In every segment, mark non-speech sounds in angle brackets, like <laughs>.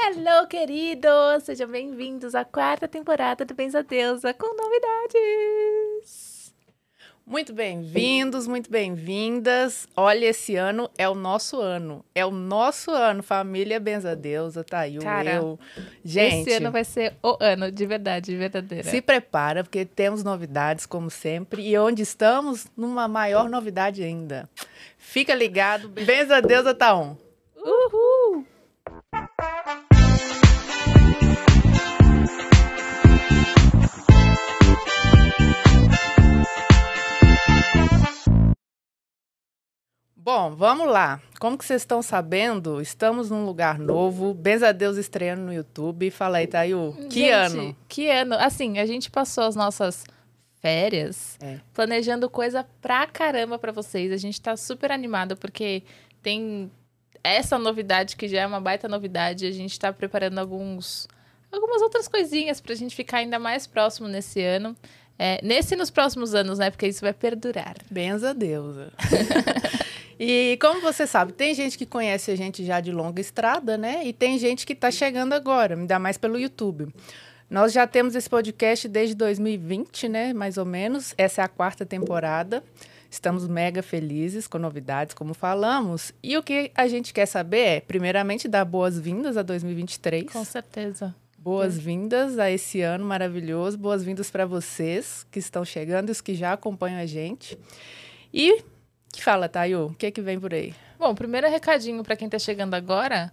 Hello, queridos! Sejam bem-vindos à quarta temporada do Benza Deusa com novidades! Muito bem-vindos, muito bem-vindas. Olha, esse ano é o nosso ano. É o nosso ano, família Benza Deusa, tá aí Cara, eu. Gente, Esse ano vai ser o ano, de verdade, verdadeira. se prepara, porque temos novidades, como sempre. E onde estamos? Numa maior novidade ainda. Fica ligado, Benza Deusa tá on. Uhul! Bom, vamos lá. Como que vocês estão sabendo, estamos num lugar novo. Benza Deus estreando no YouTube. Fala aí, Tayu. Que Gente, ano? Que ano? Assim, a gente passou as nossas férias É. planejando coisa pra caramba pra vocês. A gente tá super animado porque tem essa novidade que já é uma baita novidade. A gente tá preparando alguns algumas outras coisinhas pra gente ficar ainda mais próximo nesse ano. É, nesse e nos próximos anos, né? Porque isso vai perdurar. Benza Deusa. <laughs> e como você sabe, tem gente que conhece a gente já de longa estrada, né? E tem gente que está chegando agora, ainda mais pelo YouTube. Nós já temos esse podcast desde 2020, né? Mais ou menos. Essa é a quarta temporada. Estamos mega felizes com novidades, como falamos. E o que a gente quer saber é, primeiramente, dar boas-vindas a 2023. Com certeza. Boas-vindas a esse ano maravilhoso. Boas-vindas para vocês que estão chegando e os que já acompanham a gente. E que fala, Tayo? O que é que vem por aí? Bom, primeiro recadinho pra quem tá chegando agora.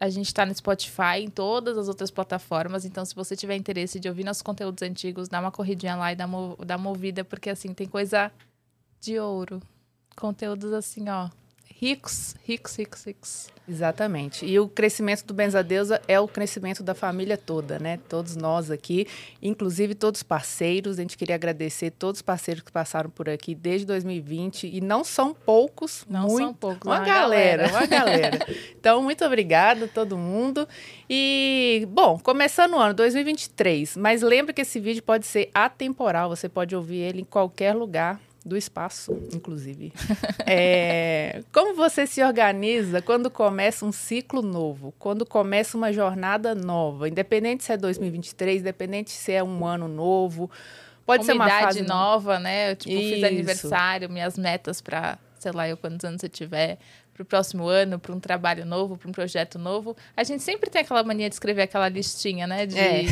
A gente tá no Spotify, em todas as outras plataformas. Então, se você tiver interesse de ouvir nossos conteúdos antigos, dá uma corridinha lá e dá, mo dá uma ouvida, porque assim, tem coisa de ouro. Conteúdos assim, ó. Ricos, ricos, ricos, ricos. Exatamente. E o crescimento do Benzadeusa é o crescimento da família toda, né? Todos nós aqui, inclusive todos os parceiros. A gente queria agradecer todos os parceiros que passaram por aqui desde 2020. E não são poucos, Não muito, são poucos. Uma galera, uma galera. <laughs> Então, muito obrigada a todo mundo. E, bom, começando o ano 2023, mas lembre que esse vídeo pode ser atemporal, você pode ouvir ele em qualquer lugar do espaço, inclusive. É, como você se organiza quando começa um ciclo novo, quando começa uma jornada nova, independente se é 2023, independente se é um ano novo, pode ser uma idade fase nova, né? Eu, tipo, fiz aniversário, minhas metas pra, sei lá, eu quantos anos você tiver, pro próximo ano, pra um trabalho novo, pra um projeto novo. A gente sempre tem aquela mania de escrever aquela listinha, né? De É.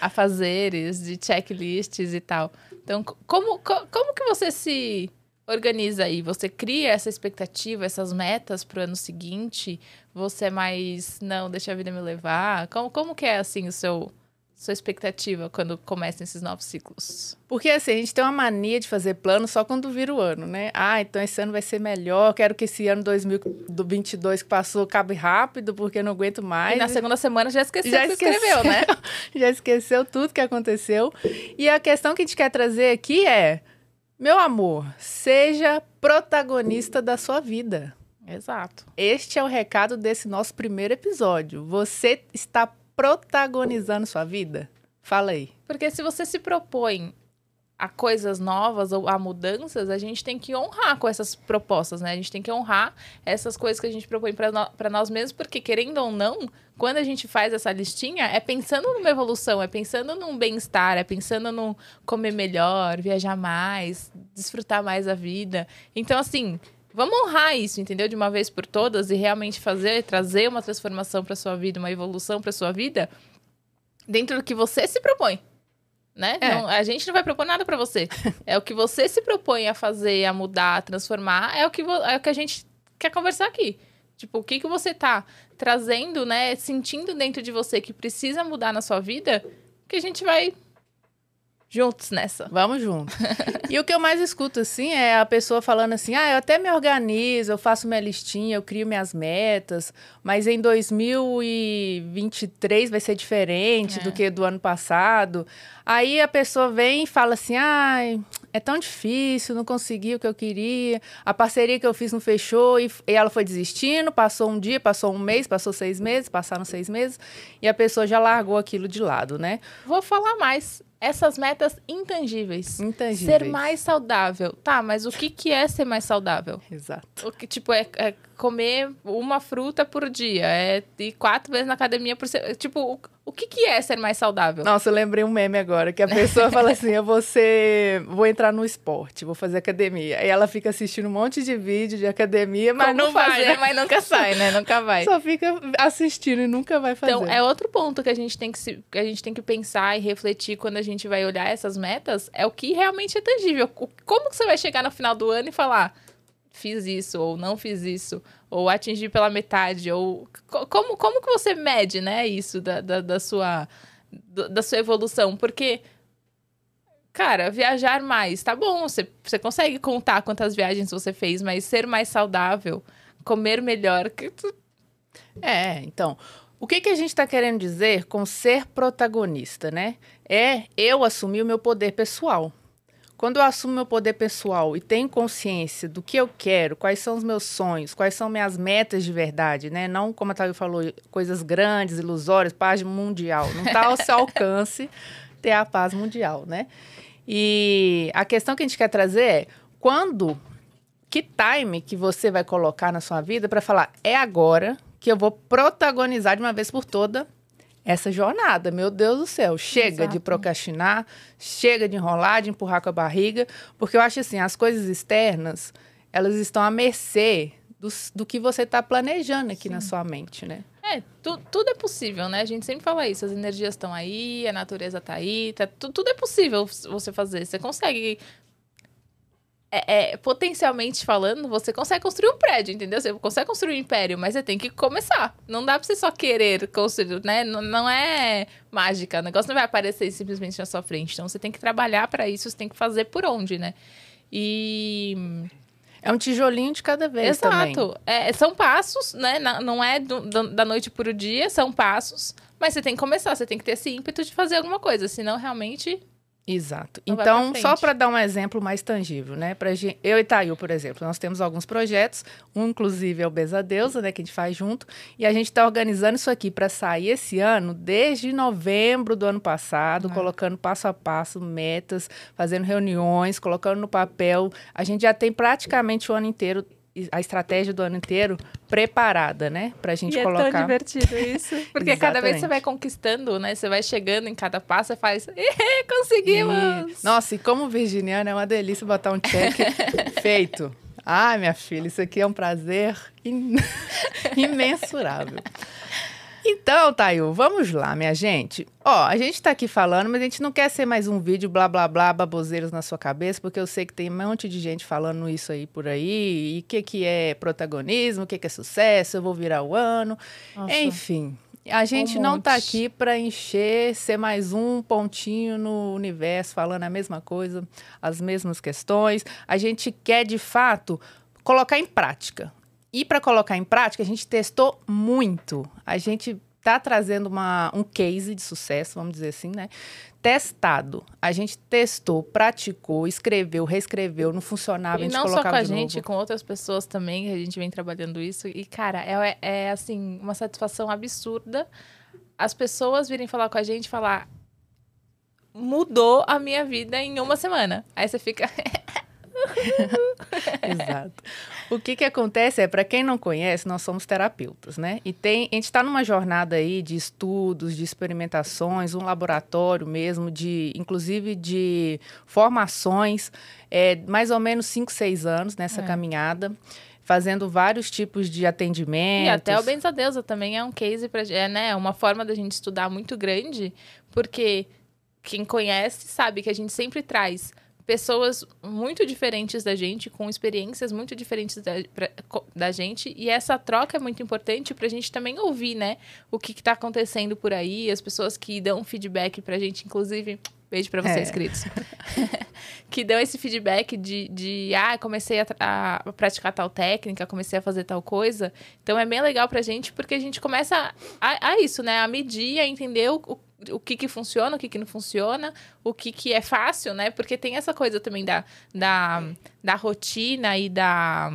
afazeres, de checklists e tal. Então, co- como, co- como que você se organiza aí? Você cria essa expectativa, essas metas pro ano seguinte? Você é mais, não, deixa a vida me levar? Como, como que é, assim, o seu... Sua expectativa quando começam esses novos ciclos? Porque assim, a gente tem uma mania de fazer plano só quando vira o ano, né? Ah, então esse ano vai ser melhor, quero que esse ano 2022 que passou acabe rápido, porque eu não aguento mais. e na segunda semana já esqueceu Já o que você escreveu, né? <laughs> Já esqueceu tudo que aconteceu. E a questão que a gente quer trazer aqui é: meu amor, seja protagonista da sua vida. Exato. Este é o recado desse nosso primeiro episódio. Você está protagonizando sua vida? Fala aí. Porque se você se propõe a coisas novas ou a mudanças, a gente tem que honrar com essas propostas, né? A gente tem que honrar essas coisas que a gente propõe para no, nós mesmos, porque querendo ou não, quando a gente faz essa listinha, é pensando numa evolução, é pensando num bem-estar, é pensando num comer melhor, viajar mais, desfrutar mais a vida. Então, assim, vamos honrar isso, entendeu? De uma vez por todas e realmente fazer, trazer uma transformação para sua vida, uma evolução para sua vida dentro do que você se propõe. Né? É. Não- a gente não vai propor nada pra você. <laughs> É o que você se propõe a fazer, a mudar, a transformar, é o que, é o que a gente quer conversar aqui. Tipo, o que, que você tá trazendo, né? Sentindo dentro de você que precisa mudar na sua vida, que a gente vai juntos nessa. Vamos junto. e o que eu mais escuto, assim, é a pessoa falando assim: ah, eu até me organizo, eu faço minha listinha, eu crio minhas metas, mas em 2023 vai ser diferente É. do que do ano passado. Aí a pessoa vem e fala assim: ai, é tão difícil, não consegui o que eu queria, a parceria que eu fiz não fechou, e, e ela foi desistindo, passou um dia, passou um mês, passou seis meses, passaram seis meses, e a pessoa já largou aquilo de lado, né? Vou falar mais. Essas metas intangíveis. Intangíveis. Ser mais saudável. Tá, mas o que, que é ser mais saudável? Exato. O que, tipo, é, é comer uma fruta por dia, é ir quatro vezes na academia por semana. Tipo, o, o que, que é ser mais saudável? Nossa, eu lembrei um meme agora, que a pessoa <laughs> fala assim, eu vou ser... Vou entrar no esporte, vou fazer academia. Aí ela fica assistindo um monte de vídeo de academia, mas Como não vai, faz, né? Mas nunca sai, né? Nunca vai. Só fica assistindo e nunca vai fazer. Então, é outro ponto que a gente tem que, se, que a gente tem que pensar e refletir quando a gente vai olhar essas metas, é o que realmente é tangível. Como que você vai chegar no final do ano e falar, fiz isso, ou não fiz isso, ou atingi pela metade, ou... co- Como, como que você mede, né, isso da, da, da sua, da sua evolução? Porque... Cara, viajar mais, tá bom, você, você consegue contar quantas viagens você fez, mas ser mais saudável, comer melhor, É, então, o que, que a gente está querendo dizer com ser protagonista, né? É eu assumir o meu poder pessoal. Quando eu assumo meu poder pessoal e tenho consciência do que eu quero, quais são os meus sonhos, quais são minhas metas de verdade, né? Não, como a Thalia falou, coisas grandes, ilusórias, paz mundial. Não está ao seu <laughs> alcance ter a paz mundial, né? E a questão que a gente quer trazer é quando, que time que você vai colocar na sua vida para falar é agora que eu vou protagonizar de uma vez por toda essa jornada. Meu Deus do céu, chega Exato. de procrastinar, chega de enrolar, de empurrar com a barriga, porque eu acho assim, as coisas externas, elas estão à mercê dos- do, que você está planejando aqui na sua mente, né? É, tu- tudo é possível, né? A gente sempre fala isso. As energias estão aí, a natureza tá aí, tá, tu- tudo é possível você fazer. Você consegue. É, é, potencialmente falando, você consegue construir um prédio, entendeu? Você consegue construir um império, mas você tem que começar. Não dá pra você só querer construir, né? Não, não é mágica. O negócio não vai aparecer simplesmente na sua frente. Então você tem que trabalhar pra isso, você tem que fazer por onde, né? E. É um tijolinho de cada vez. Exato. É, são passos, né? Não é do- do- da noite para o dia, são passos. Mas você tem que começar, você tem que ter esse ímpeto de fazer alguma coisa. Senão, realmente, Exato. Não Então, pra só para dar um exemplo mais tangível, né? Pra gente, eu e Thail, por exemplo, nós temos alguns projetos, um inclusive é o Beza Deusa, né, que a gente faz junto, e a gente está organizando isso aqui para sair esse ano, desde novembro do ano passado, É. colocando passo a passo metas, fazendo reuniões, colocando no papel. A gente já tem praticamente o ano inteiro a estratégia do ano inteiro preparada, né, pra gente e colocar. é tão divertido isso. <laughs> Porque cada vez você vai conquistando, né? Você vai chegando em cada passo, você faz, "Ê, <laughs> conseguimos! E- Nossa, e como virginiana é uma delícia botar um check <laughs> feito. Ai, minha filha, isso aqui é um prazer in- imensurável. Então, Tayo, vamos lá, minha gente. Ó, a gente tá aqui falando, mas a gente não quer ser mais um vídeo blá blá blá, baboseiros na sua cabeça, porque eu sei que tem um monte de gente falando isso aí por aí, e o que que é protagonismo, o que que é sucesso, eu vou virar o ano. Nossa. Enfim, a gente Um não tá aqui para encher, ser mais um pontinho no universo falando a mesma coisa, as mesmas questões. A gente quer, de fato, colocar em prática. E para colocar em prática, a gente testou muito. A gente tá trazendo uma, um case de sucesso, vamos dizer assim, né? Testado. A gente testou, praticou, escreveu, reescreveu, não funcionava, a E gente não só com a gente, novo. com outras pessoas também, a gente vem trabalhando isso. E, cara, é, é assim, uma satisfação absurda as pessoas virem falar com a gente e falar. Mudou a minha vida em uma semana. Aí você fica. <laughs> <laughs> Exato. O que que acontece é, para quem não conhece, nós somos terapeutas, né? E tem, a gente está numa jornada aí de estudos, de experimentações, um laboratório mesmo, de, inclusive de formações, é, mais ou menos 5, 6 anos nessa É. caminhada, fazendo vários tipos de atendimentos. E até o Benza Deusa também é um case pra é, né, uma forma da gente estudar muito grande, porque quem conhece sabe que a gente sempre traz pessoas muito diferentes da gente, com experiências muito diferentes da, pra- da gente, e essa troca é muito importante pra gente também ouvir, né, o que, que tá acontecendo por aí, as pessoas que dão feedback pra gente, inclusive, beijo pra vocês, É. queridos, <laughs> que dão esse feedback de, de ah, comecei a, a praticar tal técnica, comecei a fazer tal coisa, então é bem legal pra gente, porque a gente começa a, a isso, né? A medir, a entender o, o, o que que funciona, o que que não funciona, o que que é fácil, né? Porque tem essa coisa também da, da, da rotina e da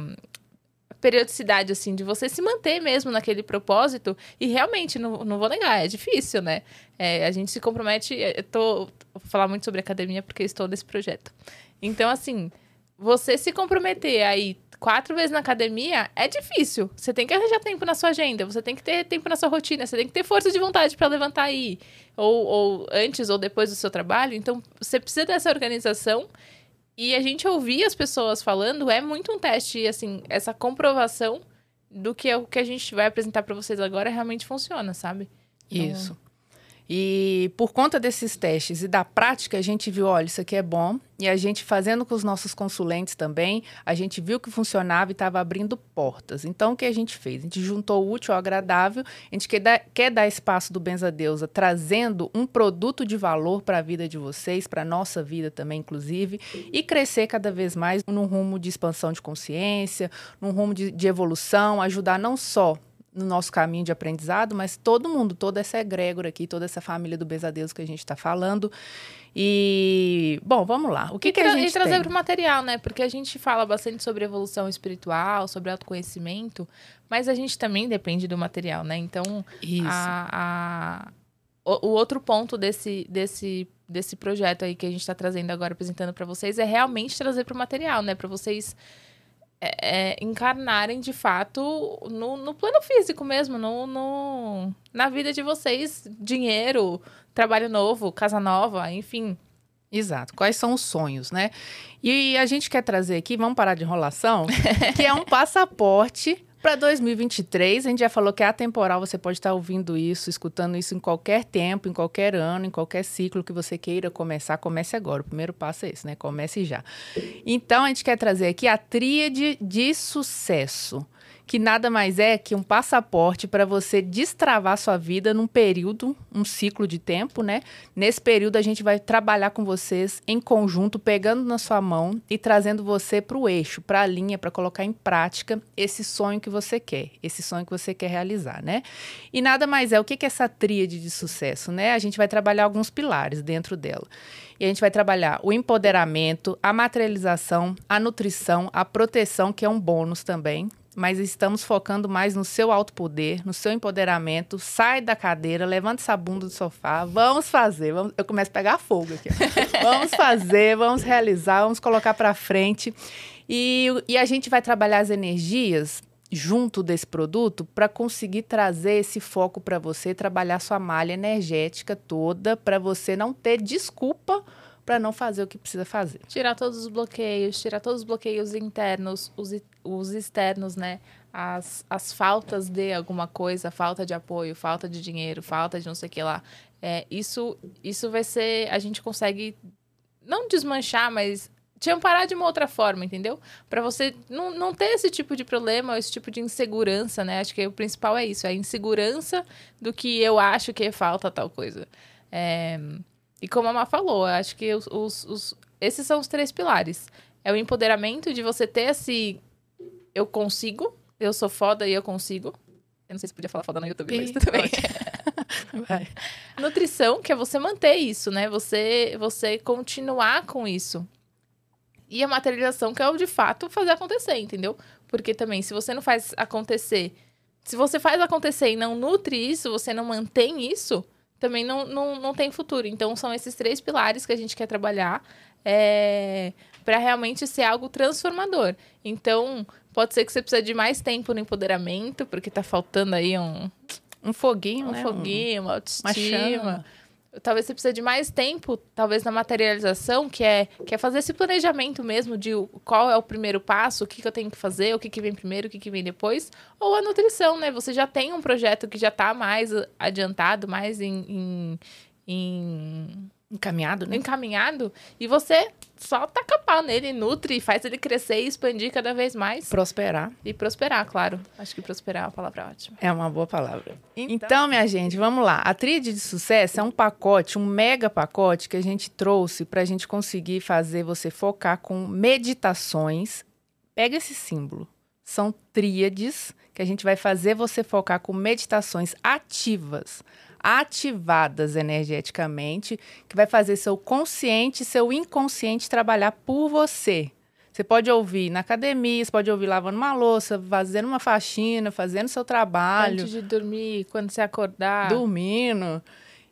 periodicidade, assim, de você se manter mesmo naquele propósito. E realmente, não, não vou negar, é difícil, né? É, a gente se compromete. Eu tô. Vou falar muito sobre academia porque estou nesse projeto. Então, assim, você se comprometer aí quatro vezes na academia é difícil. Você tem que arranjar tempo na sua agenda, você tem que ter tempo na sua rotina, você tem que ter força de vontade para levantar aí, ou, ou antes ou depois do seu trabalho. Então, você precisa dessa organização. E a gente ouvir as pessoas falando é muito um teste, assim, essa comprovação do que é o que a gente vai apresentar para vocês agora realmente funciona, sabe? Então, Isso. E por conta desses testes e da prática, a gente viu, olha, isso aqui é bom. E a gente fazendo com os nossos consulentes também, a gente viu que funcionava e estava abrindo portas. Então, o que a gente fez? A gente juntou o útil ao agradável, a gente quer dar, quer dar espaço do Benza Deusa, trazendo um produto de valor para a vida de vocês, para a nossa vida também, inclusive, e crescer cada vez mais num rumo de expansão de consciência, num rumo de, de evolução, ajudar não só no nosso caminho de aprendizado, mas todo mundo, toda essa egrégora aqui, toda essa família do Besadeus que a gente está falando. E, bom, vamos lá. O que, e que a gente E trazer para o material, né? Porque a gente fala bastante sobre evolução espiritual, sobre autoconhecimento, mas a gente também depende do material, né? Então, Isso. A, a, o, o outro ponto desse, desse, desse projeto aí que a gente está trazendo agora, apresentando para vocês, é realmente trazer para o material, né? Para vocês é, é, encarnarem de fato no, no plano físico mesmo, no, no, na vida de vocês, dinheiro, trabalho novo, casa nova, enfim. Exato. Quais são os sonhos, né? E a gente quer trazer aqui, vamos parar de enrolação, <laughs> que é um passaporte para 2023, a gente já falou que é atemporal, você pode estar ouvindo isso, escutando isso em qualquer tempo, em qualquer ano, em qualquer ciclo que você queira começar, comece agora. O primeiro passo é esse, né? Comece já. Então, a gente quer trazer aqui a tríade de sucesso que nada mais é que um passaporte para você destravar sua vida num período, um ciclo de tempo, né? Nesse período a gente vai trabalhar com vocês em conjunto, pegando na sua mão e trazendo você para o eixo, para a linha, para colocar em prática esse sonho que você quer, esse sonho que você quer realizar, né? E nada mais é o que é essa tríade de sucesso, né? A gente vai trabalhar alguns pilares dentro dela. E a gente vai trabalhar o empoderamento, a materialização, a nutrição, a proteção, que é um bônus também, mas estamos focando mais no seu alto poder, no seu empoderamento. Sai da cadeira, levanta essa bunda do sofá, vamos fazer. Vamos... Eu começo a pegar fogo aqui. <laughs> vamos fazer, vamos realizar, vamos colocar para frente. E, e a gente vai trabalhar as energias junto desse produto para conseguir trazer esse foco para você, trabalhar sua malha energética toda, para você não ter desculpa para não fazer o que precisa fazer. Tirar todos os bloqueios, tirar todos os bloqueios internos, os, os externos, né? As, as faltas de alguma coisa, falta de apoio, falta de dinheiro, falta de não sei o que lá. É, isso, isso vai ser. A gente consegue não desmanchar, mas te amparar de uma outra forma, entendeu? Para você não, não ter esse tipo de problema, esse tipo de insegurança, né? Acho que o principal é isso, é a insegurança do que eu acho que falta tal coisa. É, e como a Má falou, acho que os, os, os, esses são os três pilares. É o empoderamento de você ter esse eu consigo, eu sou foda e eu consigo. Eu não sei se podia falar foda no YouTube, mas tudo bem. <laughs> Nutrição, que é você manter isso, né? Você, você continuar com isso. E a materialização, que é o de fato fazer acontecer, entendeu? Porque também, se você não faz acontecer, se você faz acontecer e não nutre isso, você não mantém isso, também não, não, não tem futuro. Então, são esses três pilares que a gente quer trabalhar é, para realmente ser algo transformador. Então, pode ser que você precise de mais tempo no empoderamento, porque tá faltando aí um... Um foguinho, um né? foguinho, uma autoestima. Uma talvez você precise de mais tempo, talvez na materialização, que é, que é fazer esse planejamento mesmo de qual é o primeiro passo, o que, que eu tenho que fazer, o que, que vem primeiro, o que, que vem depois. Ou a nutrição, né? Você já tem um projeto que já está mais adiantado, mais em, em, em Encaminhado, né? Encaminhado. E você só taca pau nele, nutre, faz ele crescer e expandir cada vez mais. Prosperar. E prosperar, claro. Acho que prosperar é uma palavra ótima. É uma boa palavra. Então, então minha gente, vamos lá. A tríade de sucesso é um pacote, um mega pacote que a gente trouxe para a gente conseguir fazer você focar com meditações. Pega esse símbolo. São tríades que a gente vai fazer você focar com meditações ativas ativadas energeticamente, que vai fazer seu consciente seu inconsciente trabalhar por você. Você pode ouvir na academia, você pode ouvir lavando uma louça, fazendo uma faxina, fazendo seu trabalho. Antes de dormir, quando você acordar. Dormindo.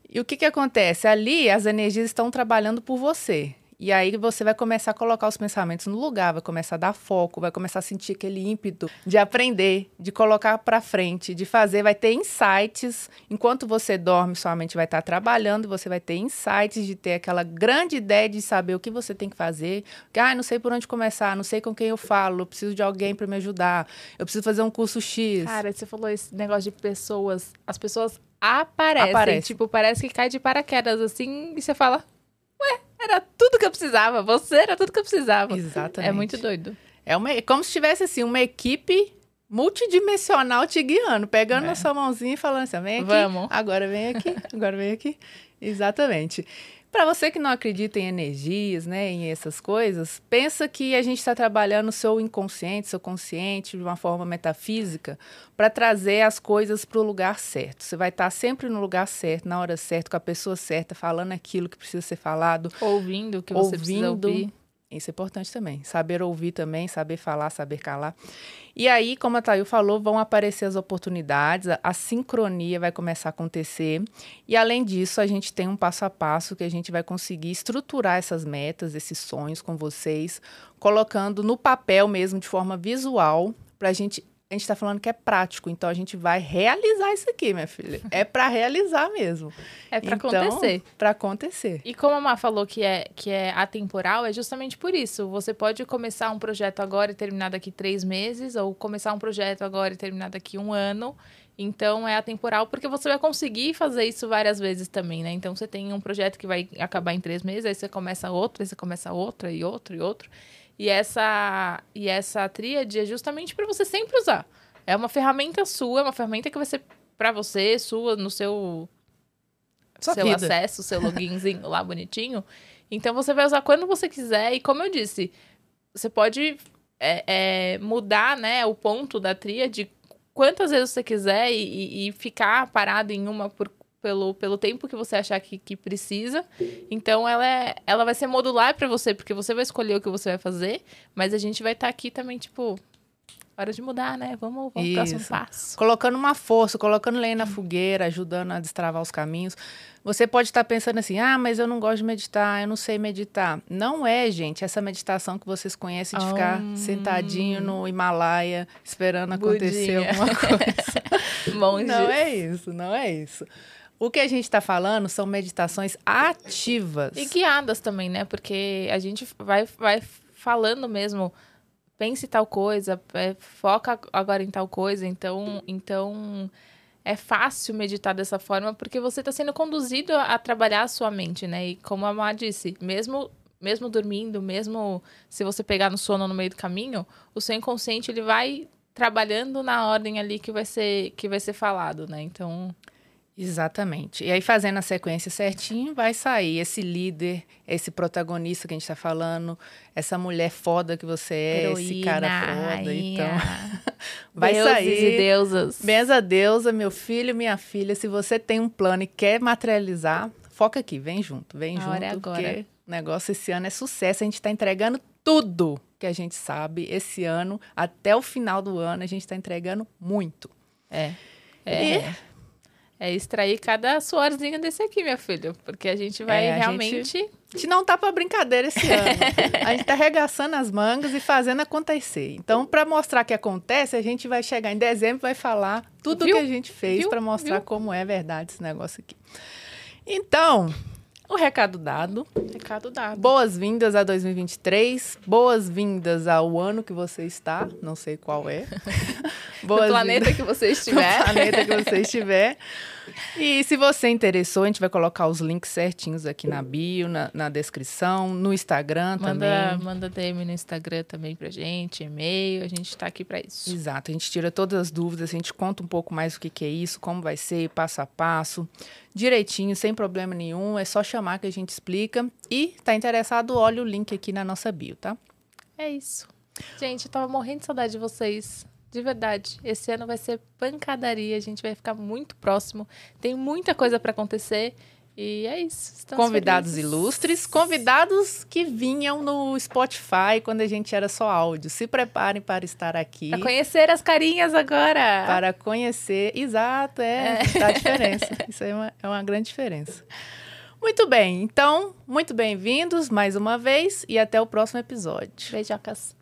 E o que, que acontece? Ali as energias estão trabalhando por você. E aí você vai começar a colocar os pensamentos no lugar, vai começar a dar foco, vai começar a sentir aquele ímpeto de aprender, de colocar para frente, de fazer, vai ter insights. Enquanto você dorme, sua mente vai estar trabalhando, você vai ter insights de ter aquela grande ideia de saber o que você tem que fazer. Que, ah, não sei por onde começar, não sei com quem eu falo, eu preciso de alguém para me ajudar, eu preciso fazer um curso X. Cara, você falou esse negócio de pessoas, as pessoas aparecem, Aparece. tipo, parece que cai de paraquedas assim, e você fala, ué, era tudo que eu precisava. Você era tudo que eu precisava. Exatamente. É muito doido. É uma, é como se tivesse assim uma equipe multidimensional te guiando, pegando é. na sua mãozinha e falando assim: vem aqui, Vamos. agora vem aqui, agora vem aqui. Exatamente. Para você que não acredita em energias, né, em essas coisas, pensa que a gente está trabalhando o seu inconsciente, seu consciente, de uma forma metafísica, para trazer as coisas para o lugar certo. Você vai estar tá sempre no lugar certo, na hora certa, com a pessoa certa, falando aquilo que precisa ser falado, ouvindo o que você ouvindo, precisa ouvir. Isso é importante também. Saber ouvir também, saber falar, saber calar. E aí, como a Thayu falou, vão aparecer as oportunidades, a, a, sincronia vai começar a acontecer. E além disso, a gente tem um passo a passo que a gente vai conseguir estruturar essas metas, esses sonhos com vocês, colocando no papel mesmo de forma visual, para a gente a gente está falando que é prático, então a gente vai realizar isso aqui, minha filha. <laughs> É para realizar mesmo. É para então, acontecer. Para acontecer. E como a Má falou que é, que é atemporal, é justamente por isso. Você pode começar um projeto agora e terminar daqui três meses, ou começar um projeto agora e terminar daqui um ano. Então é atemporal porque você vai conseguir fazer isso várias vezes também, né? Então você tem um projeto que vai acabar em três meses, aí você começa outro, aí você começa outra e outro e outro. E essa, e essa tríade é justamente para você sempre usar. É uma ferramenta sua, é uma ferramenta que vai ser para você, sua, no seu, Sua seu vida. acesso, seu loginzinho <laughs> lá bonitinho. Então você vai usar quando você quiser. E como eu disse, você pode é, é, mudar né, o ponto da tríade quantas vezes você quiser e, e, ficar parado em uma por pelo, pelo tempo que você achar que, que precisa. Então, ela, é, ela vai ser modular para você, porque você vai escolher o que você vai fazer, mas a gente vai estar tá aqui também, tipo, hora de mudar, né? Vamos, vamos pro próximo passo. Colocando uma força, colocando lenha na fogueira, ajudando a destravar os caminhos. Você pode estar pensando assim: ah, mas eu não gosto de meditar, eu não sei meditar. Não é, gente, essa meditação que vocês conhecem de ficar sentadinho no Himalaia esperando acontecer Budinha. alguma coisa. <laughs> não é isso, não é isso. O que a gente está falando são meditações ativas. E guiadas também, né? Porque a gente vai, vai falando mesmo, pense tal coisa, é, foca agora em tal coisa. Então, então é fácil meditar dessa forma porque você está sendo conduzido a, trabalhar a sua mente, né? E como a Má disse, mesmo mesmo dormindo, mesmo se você pegar no sono no meio do caminho, o seu inconsciente ele vai trabalhando na ordem ali que vai ser que vai ser falado, né? Então Exatamente. E aí, fazendo a sequência certinho, vai sair esse líder, esse protagonista que a gente está falando, essa mulher foda que você é, Heroína, esse cara foda. Então, <laughs> vai Deuses sair. E deusas. Benza deusa, meu filho, minha filha. Se você tem um plano e quer materializar, foca aqui, vem junto, vem a junto. É agora. Porque o negócio esse ano é sucesso. A gente está entregando tudo que a gente sabe esse ano, até o final do ano, a gente está entregando muito. É. É. E é extrair cada suorzinho desse aqui, minha filha. Porque a gente vai é, a realmente. Gente, a gente não tá para brincadeira esse ano. <laughs> a gente tá arregaçando as mangas e fazendo acontecer. Então, para mostrar que acontece, a gente vai chegar em dezembro e vai falar tudo o que a gente fez para mostrar Viu? como é verdade esse negócio aqui. Então, o recado dado. Recado dado. Boas-vindas a 2023. Boas-vindas ao ano que você está. Não sei qual é. Boas <laughs> no <laughs> planeta que você estiver. no planeta que você estiver. E se você interessou, a gente vai colocar os links certinhos aqui na bio, na, na descrição, no Instagram manda, também. Manda DM no Instagram também pra gente, e-mail, a gente tá aqui para isso. Exato, a gente tira todas as dúvidas, a gente conta um pouco mais o que, que é isso, como vai ser, passo a passo, direitinho, sem problema nenhum, é só chamar que a gente explica. E tá interessado, olha o link aqui na nossa bio, tá? É isso. Gente, eu tava morrendo de saudade de vocês. De verdade, esse ano vai ser pancadaria, a gente vai ficar muito próximo. Tem muita coisa para acontecer E é isso. Estamos convidados felizes. ilustres, convidados que vinham no Spotify quando a gente era só áudio. Se preparem para estar aqui. Pra conhecer as carinhas agora. Para conhecer. Exato, é. Dá a diferença. <laughs> Isso aí é uma, é uma grande diferença. Muito bem, então, muito bem-vindos mais uma vez e até o próximo episódio. Beijocas.